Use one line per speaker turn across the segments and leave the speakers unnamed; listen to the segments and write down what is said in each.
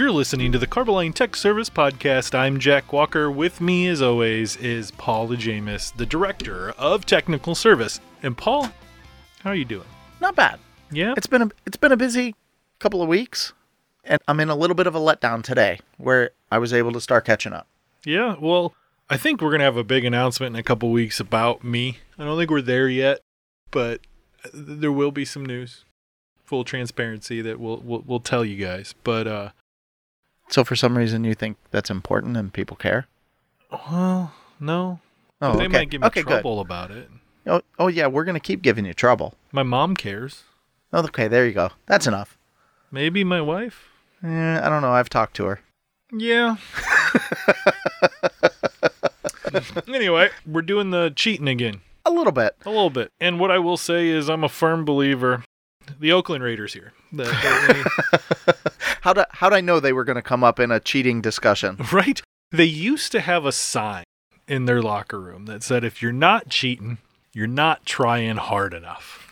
You're listening to the Carboline Tech Service Podcast. I'm Jack Walker. With me, as always, is Paul Jamis, the Director of Technical Service. And Paul, how are you doing?
Not bad.
Yeah?
It's been a it's been a busy couple of weeks, and I'm in a little bit of a letdown today, where I was able to start catching up.
Yeah, well, I think we're going to have a big announcement in a couple weeks about me. I don't think we're there yet, but there will be some news. Full transparency that we'll, we'll, we'll tell you guys. But, uh,
So for some reason, you think that's important and people care?
well, no.
Oh,
they
okay.
might give me
okay,
trouble about it.
good. Oh, oh yeah, we're gonna keep giving you trouble.
My mom cares.
Oh, okay, there you go. That's enough.
Maybe my wife.
Eh, I don't know. I've talked to her.
Yeah. anyway, we're doing the cheating again.
A little bit.
A little bit. And what I will say is I'm a firm believer. The Oakland Raiders here. The- the-
How'd I, how'd I know they were gonna come up in a cheating discussion?
right? They used to have a sign in their locker room that said if you're not cheating, you're not trying hard enough.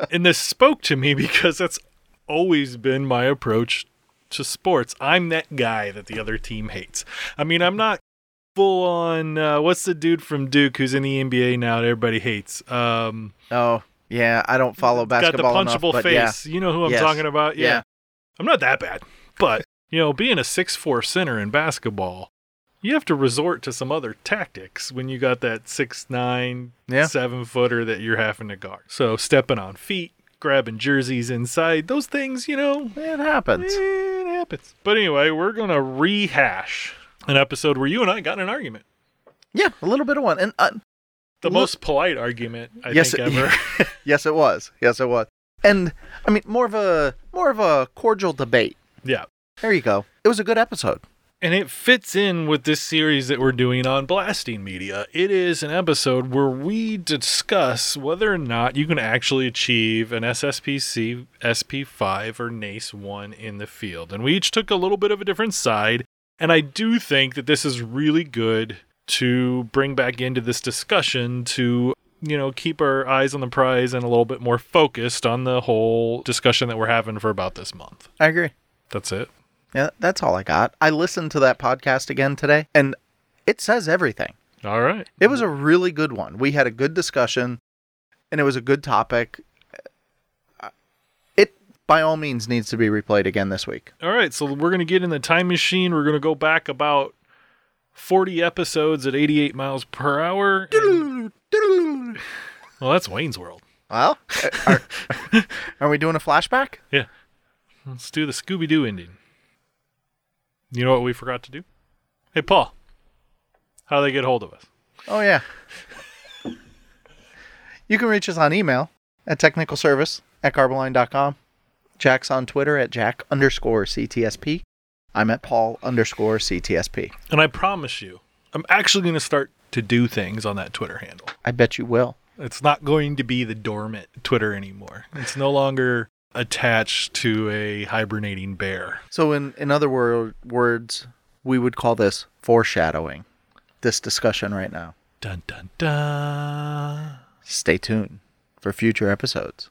and this spoke to me because that's always been my approach to sports. I'm that guy that the other team hates. I mean, I'm not full on uh, what's the dude from Duke who's in the NBA now that everybody hates? Um
Oh, yeah. I don't follow basketball.
got the
enough,
punchable
but
face. You know who I'm
Yes.
talking about?
Yeah.
I'm not that bad. But, you know, being a six four center in basketball, you have to resort to some other tactics when you got that six nine,
Yeah.
seven footer that you're having to guard. So stepping on feet, grabbing jerseys inside, those things, you know,
it happens.
it happens. But anyway, we're gonna rehash an episode where you and I got in an argument.
Yeah, a little bit of one. And uh,
The
Look-
most polite argument I
Yes,
think
it-
ever.
yes, it was. Yes, it was. And I mean, more of a more of a cordial debate.
yeah.
There you go. It was a good episode.
And it fits in with this series that we're doing on Blasting Media. It is an episode where we discuss whether or not you can actually achieve an SSPC, SP5, or NACE 1 in the field. And we each took a little bit of a different side. And I do think that this is really good to bring back into this discussion to, you know, keep our eyes on the prize and a little bit more focused on the whole discussion that we're having for about this month.
I agree.
That's it.
Yeah, that's all I got. I listened to that podcast again today, and it says everything.
All right.
It was a really good one. We had a good discussion, and it was a good topic. It, by all means, needs to be replayed again this week.
All right, so we're going to get in the time machine. We're going to go back about 40 episodes at 88 miles per hour. and- well, that's Wayne's World.
Well, are, are we doing a flashback?
Yeah. Let's do the Scooby Doo ending. You know what we forgot to do? Hey, Paul, how do they get hold of us?
Oh, yeah. you can reach us on email at technicalservice at carboline.com. Jack's on Twitter at jack underscore CTSP. I'm at Paul underscore CTSP.
And I promise you, I'm actually going to start to do things on that Twitter handle.
I bet you will.
It's not going to be the dormant Twitter anymore. It's no longer attached to a hibernating bear.
So, in, in other wor- words, we would call this foreshadowing, this discussion right now.
Dun dun dun.
Stay tuned for future episodes.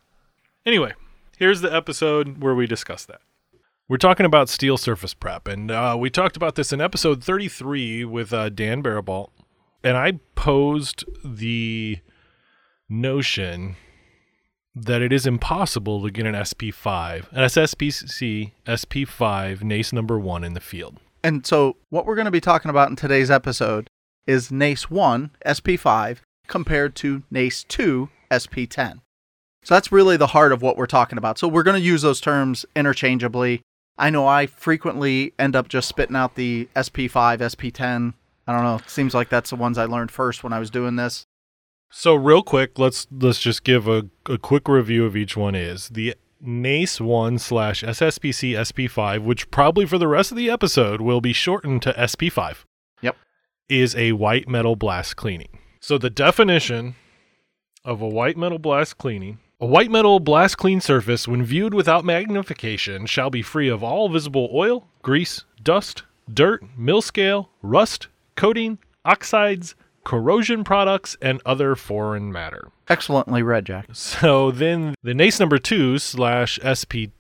Anyway, here's the episode where we discuss that. We're talking about steel surface prep, and uh, we talked about this in episode 33 with uh, Dan Barabalt, and I posed the notion that it is impossible to get an SP5, an SSPC SP5 NACE number one in the field.
And so, what we're going to be talking about in today's episode is NACE 1 SP5 compared to NACE 2 SP10. So, that's really the heart of what we're talking about. So, we're going to use those terms interchangeably. I know I frequently end up just spitting out the SP5, SP10. I don't know. It seems like that's the ones I learned first when I was doing this.
So real quick, let's let's just give a, a quick review of each one is the NACE 1 slash SSPC SP5, which probably for the rest of the episode will be shortened to SP5.
Yep.
Is a white metal blast cleaning. So the definition of a white metal blast cleaning a white metal blast clean surface, when viewed without magnification, shall be free of all visible oil, grease, dust, dirt, mill scale, rust, coating, oxides, corrosion products, and other foreign matter.
Excellently read, Jack.
So then the NACE number two slash SP10,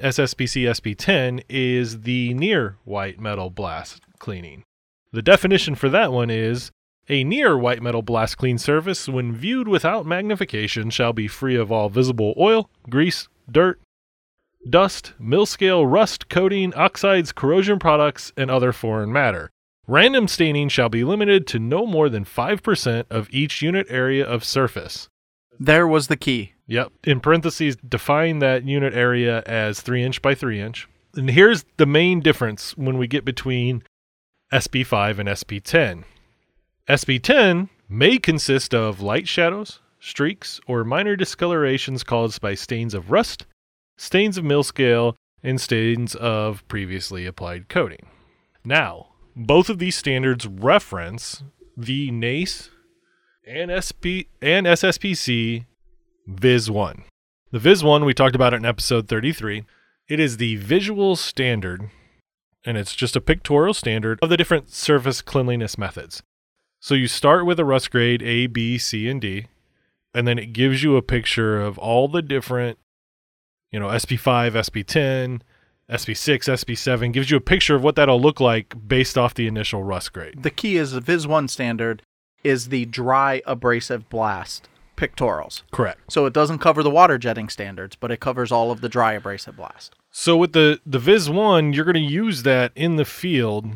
SSPC SP10, is the near white metal blast cleaning. The definition for that one is a near white metal blast clean surface, when viewed without magnification, shall be free of all visible oil, grease, dirt, dust, mill scale, rust, coating, oxides, corrosion products, and other foreign matter. Random staining shall be limited to no more than 5% of each unit area of surface.
There was the key.
Yep. In parentheses, define that unit area as 3 inch by 3 inch. And here's the main difference when we get between SP5 and SP10. SP10 may consist of light shadows, streaks, or minor discolorations caused by stains of rust, stains of mill scale, and stains of previously applied coating. Now, both of these standards reference the NACE and SP and SSPC Viz 1. The Viz 1 we talked about it in episode 33. It is the visual standard and it's just a pictorial standard of the different surface cleanliness methods. So you start with a rust grade A, B, C, and D, and then it gives you a picture of all the different, you know, SP5, SP10, SP6, SP7, gives you a picture of what that'll look like based off the initial rust grade.
The key is the Viz 1 standard is the dry abrasive blast pictorials.
Correct.
So it doesn't cover the water jetting standards, but it covers all of the dry abrasive blast.
So with the the Viz one, you're going to use that in the field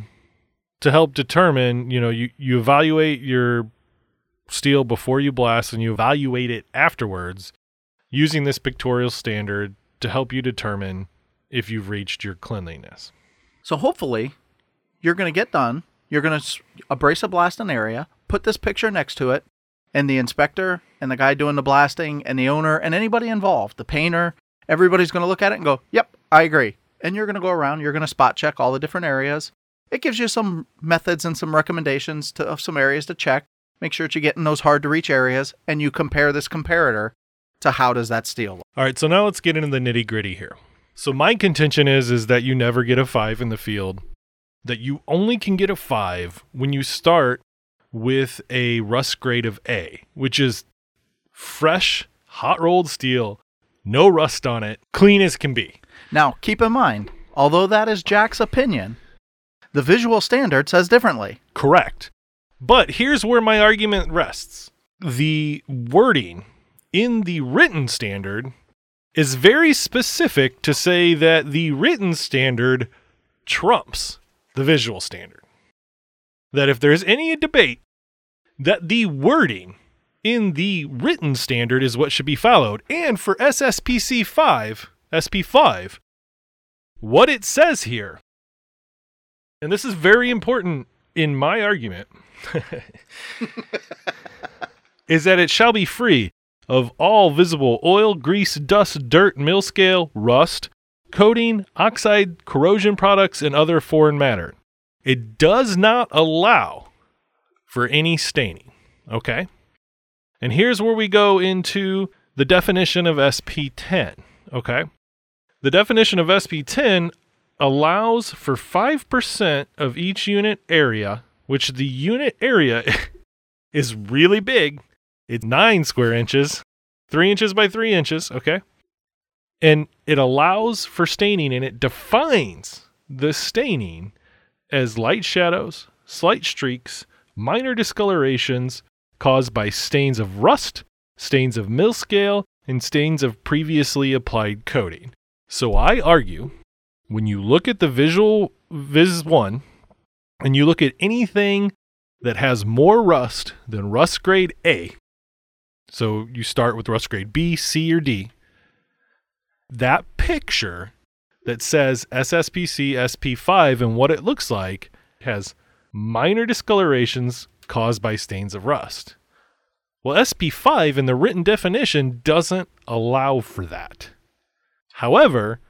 to help determine. You know, you you evaluate your steel before you blast, and you evaluate it afterwards using this pictorial standard to help you determine if you've reached your cleanliness.
So hopefully, you're going to get done. You're going to abrasive blast an area, put this picture next to it, and the inspector and the guy doing the blasting and the owner and anybody involved, the painter, everybody's going to look at it and go, "Yep, I agree." And you're going to go around, you're going to spot check all the different areas. It gives you some methods and some recommendations to, of some areas to check. Make sure that you get in those hard to reach areas and you compare this comparator to how does that steel look.
All right, so now let's get into the nitty gritty here. So my contention is is that you never get a five in the field. That you only can get a five when you start with a rust grade of A, which is fresh, hot rolled steel, no rust on it, clean as can be.
Now, keep in mind, although that is Jack's opinion, the visual standard says differently.
Correct. But here's where my argument rests. The wording in the written standard is very specific to say that the written standard trumps the visual standard. That if there's any debate, that the wording in the written standard is what should be followed. And for SSPC 5, SP5, what it says here, and this is very important in my argument, is that it shall be free of all visible oil, grease, dust, dirt, mill scale, rust, coating, oxide, corrosion products, and other foreign matter. It does not allow for any staining. Okay? And here's where we go into the definition of SP10. Okay? The definition of SP10 allows for 5% of each unit area, which the unit area is really big. It's nine square inches, three inches by three inches. Okay? And it allows for staining and it defines the staining as light shadows, slight streaks, minor discolorations caused by stains of rust, stains of mill scale, and stains of previously applied coating. So I argue when you look at the visual Viz 1 and you look at anything that has more rust than rust grade A, so you start with rust grade B, C, or D, that picture that says SSPC SP5 and what it looks like has minor discolorations caused by stains of rust. Well, SP5 in the written definition doesn't allow for that. However,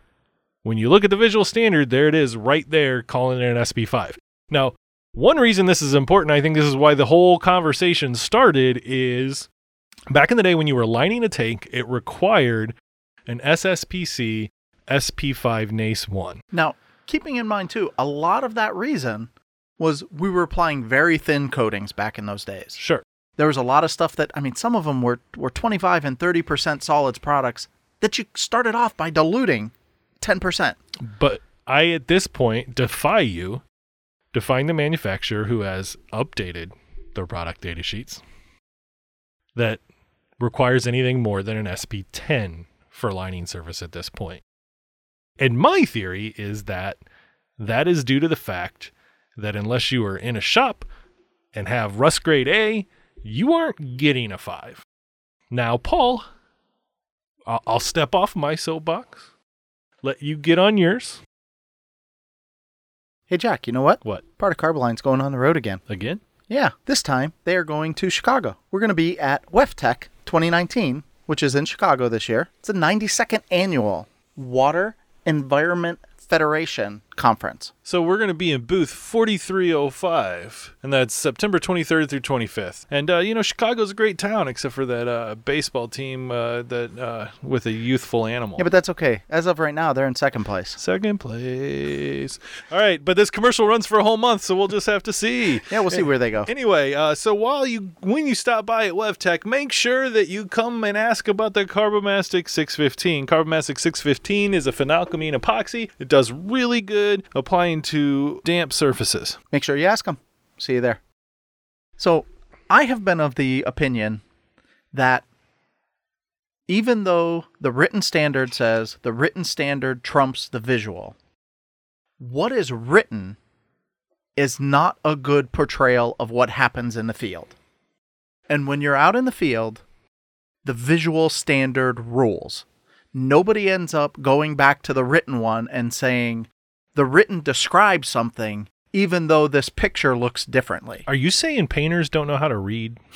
when you look at the visual standard, there it is right there calling it an SP5. Now, one reason this is important, I think this is why the whole conversation started, is back in the day when you were lining a tank, it required an SSPC SP5 NACE 1.
Now, keeping in mind too, a lot of that reason was we were applying very thin coatings back in those days.
Sure.
There was a lot of stuff that I mean, some of them were were 25 and 30% solids products that you started off by diluting 10%.
But I, at this point, defy you to find the manufacturer who has updated their product data sheets that requires anything more than an SP10 for lining surface at this point. And my theory is that that is due to the fact that unless you are in a shop and have rust grade A, you aren't getting a 5. Now, Paul, I'll I'll step off my soapbox, let you get on yours.
Hey, Jack, you know what?
What?
Part of Carboline's going on the road again.
Again?
Yeah, this time they are going to Chicago. We're going to be at WEFTEC 2019, which is in Chicago this year. It's the 92nd annual Water Environment Federation conference.
So we're going to be in booth 4305, and that's September 23rd through 25th. And uh, you know, Chicago's a great town, except for that uh, baseball team uh, that uh, with a youthful animal.
Yeah, but that's okay. As of right now, they're in second place.
Second place. All right, but this commercial runs for a whole month, so we'll just have to see.
Yeah, we'll see where they go.
Anyway, uh, so while you when you stop by at WEFTEC, make sure that you come and ask about the Carbomastic 615. Carbomastic 615 is a phenalkamine epoxy. It does really good applying to damp surfaces.
Make sure you ask them. See you there. So, I have been of the opinion that even though the written standard says the written standard trumps the visual, what is written is not a good portrayal of what happens in the field. And when you're out in the field, the visual standard rules. Nobody ends up going back to the written one and saying, the written describes something, even though this picture looks differently.
Are you saying painters don't know how to read?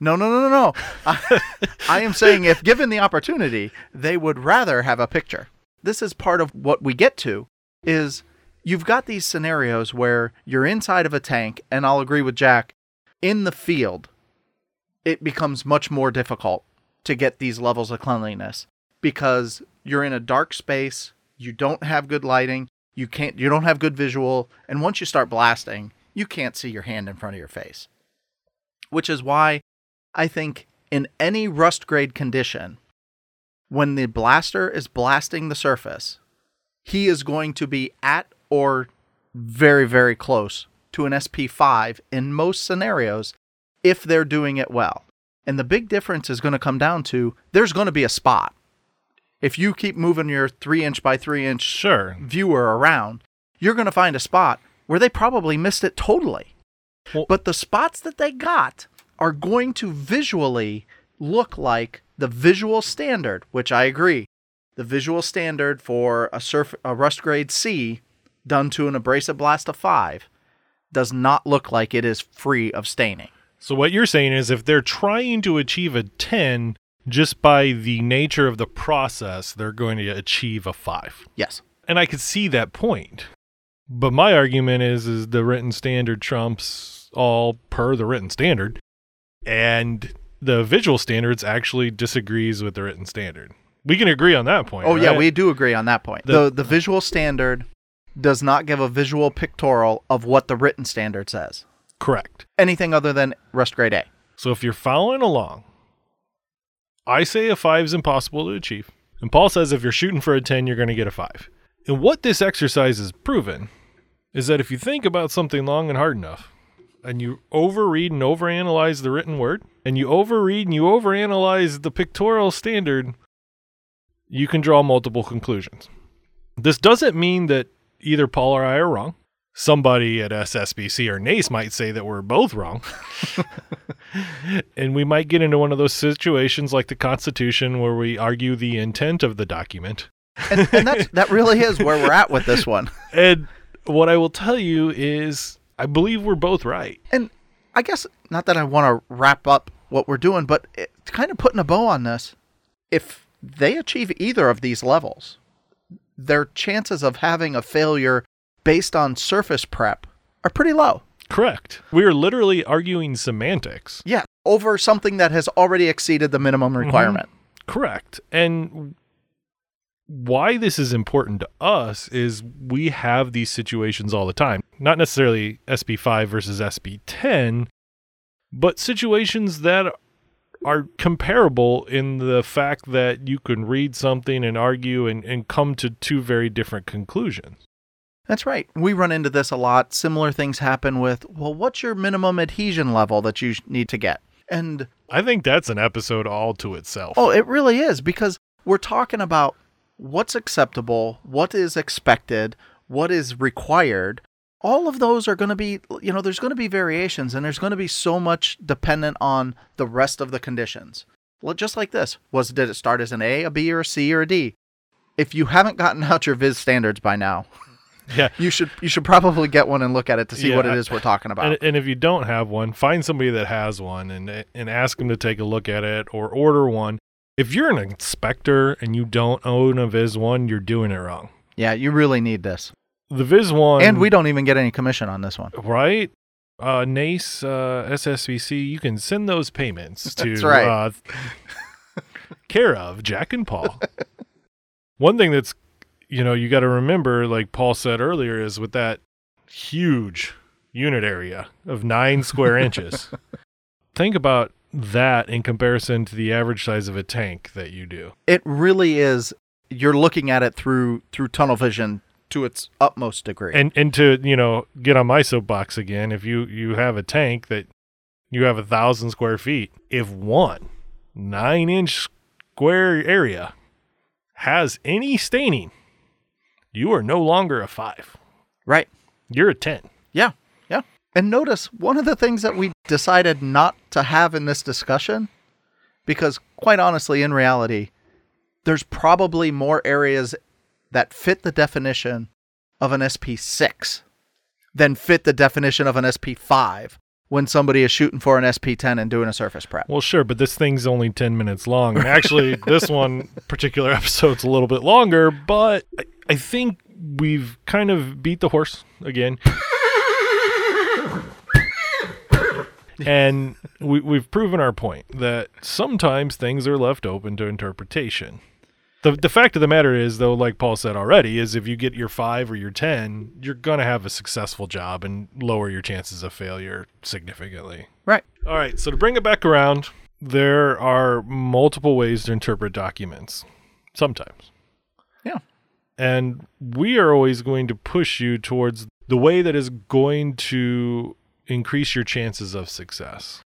No, no, no, no, no. I, I am saying if given the opportunity, they would rather have a picture. This is part of what we get to is you've got these scenarios where you're inside of a tank and I'll agree with Jack, in the field it becomes much more difficult to get these levels of cleanliness because you're in a dark space, you don't have good lighting, you can't you don't have good visual, and once you start blasting, you can't see your hand in front of your face which is why I think in any rust grade condition, when the blaster is blasting the surface, he is going to be at or very, very close to an SP5 in most scenarios if they're doing it well. And the big difference is going to come down to there's going to be a spot. If you keep moving your three inch by three inch
Sure.
viewer around, you're going to find a spot where they probably missed it totally.
Well-
but the spots that they got are going to visually look like the visual standard, which I agree. The visual standard for a surf a rust grade C done to an abrasive blast of 5 does not look like it is free of staining.
So what you're saying is if they're trying to achieve a 10 just by the nature of the process, they're going to achieve a 5.
Yes.
And I could see that point. But my argument is is the written standard trumps all per the written standard and the visual standards actually disagrees with the written standard. We can agree on that point.
Oh yeah, we do agree on that point.
The-
The the visual standard does not give a visual pictorial of what the written standard says.
correct.
Anything other than rust grade A.
So if you're following along, I say a 5 is impossible to achieve. And Paul says if you're shooting for a 10, you're going to get a 5. And what this exercise has proven is that if you think about something long and hard enough, and you overread and overanalyze the written word, and you overread and you overanalyze the pictorial standard, you can draw multiple conclusions. This doesn't mean that either Paul or I are wrong. Somebody at SSPC or NACE might say that we're both wrong. and we might get into one of those situations like the Constitution where we argue the intent of the document.
And, and that's, that really is where we're at with this one.
And what I will tell you is, I believe we're both right.
And I guess not that I want to wrap up what we're doing, but it, kind of putting a bow on this. If they achieve either of these levels, their chances of having a failure based on surface prep are pretty low.
Correct. We are literally arguing semantics.
Yeah, over something that has already exceeded the minimum mm-hmm. requirement.
Correct. And why this is important to us is we have these situations all the time. Not necessarily SP5 versus SP10, but situations that are comparable in the fact that you can read something and argue and, and come to two very different conclusions.
That's right. We run into this a lot. Similar things happen with, well, what's your minimum adhesion level that you need to get? And
I think that's an episode all to itself.
oh, it really is because we're talking about what's acceptable, what is expected, what is required. All of those are going to be, you know, there's going to be variations and there's going to be so much dependent on the rest of the conditions. Well, just like this, was did it start as an A, a B, or a C, or a D? If you haven't gotten out your Viz standards by now,
yeah.
you should you should probably get one and look at it to see
Yeah,
what it is we're talking about.
And, and if you don't have one, find somebody that has one and and ask them to take a look at it or order one. If you're an inspector and you don't own a Viz One, you're doing it wrong.
yeah, you really need this.
The Viz One,
And we don't even get any commission on this one.
right? Uh, NACE, uh, SSPC, you can send those payments to
right.
uh, care of Jack and Paul. One thing that's, you know, you got to remember, like Paul said earlier, is with that huge unit area of nine square inches. Think about that in comparison to the average size of a tank that you do.
It really is you're looking at it through through tunnel vision to its utmost degree.
And and to you know get on my soapbox again, if you you have a tank that you have a thousand square feet, if one nine inch square area has any staining, you are no longer a five.
right.
You're a ten.
Yeah. Yeah. And notice one of the things that we decided not to have in this discussion because quite honestly in reality there's probably more areas that fit the definition of an SP6 than fit the definition of an SP5 when somebody is shooting for an SP10 and doing a surface prep.
Well, sure, but this thing's only 10 minutes long. And actually, this one particular episode's a little bit longer, but I, I think we've kind of beat the horse again. and we, we've proven our point that sometimes things are left open to interpretation. The, the fact of the matter is, though, like Paul said already, is if you get your five or your 10, you're going to have a successful job and lower your chances of failure significantly.
Right.
All right, so to bring it back around, there are multiple ways to interpret documents. Sometimes.
Yeah.
And we are always going to push you towards the way that is going to increase your chances of success.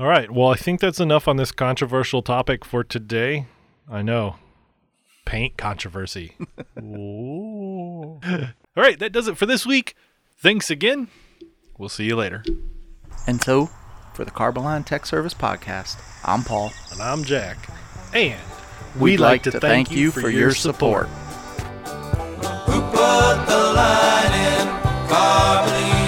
All right, well, I think that's enough on this controversial topic for today. I know. Paint controversy. All right, that does it for this week. Thanks again. We'll see you later.
And so, for the Carboline Tech Service podcast, I'm Paul.
And I'm Jack. And
We'd like to thank you for your support.
Who put the line in? Carboline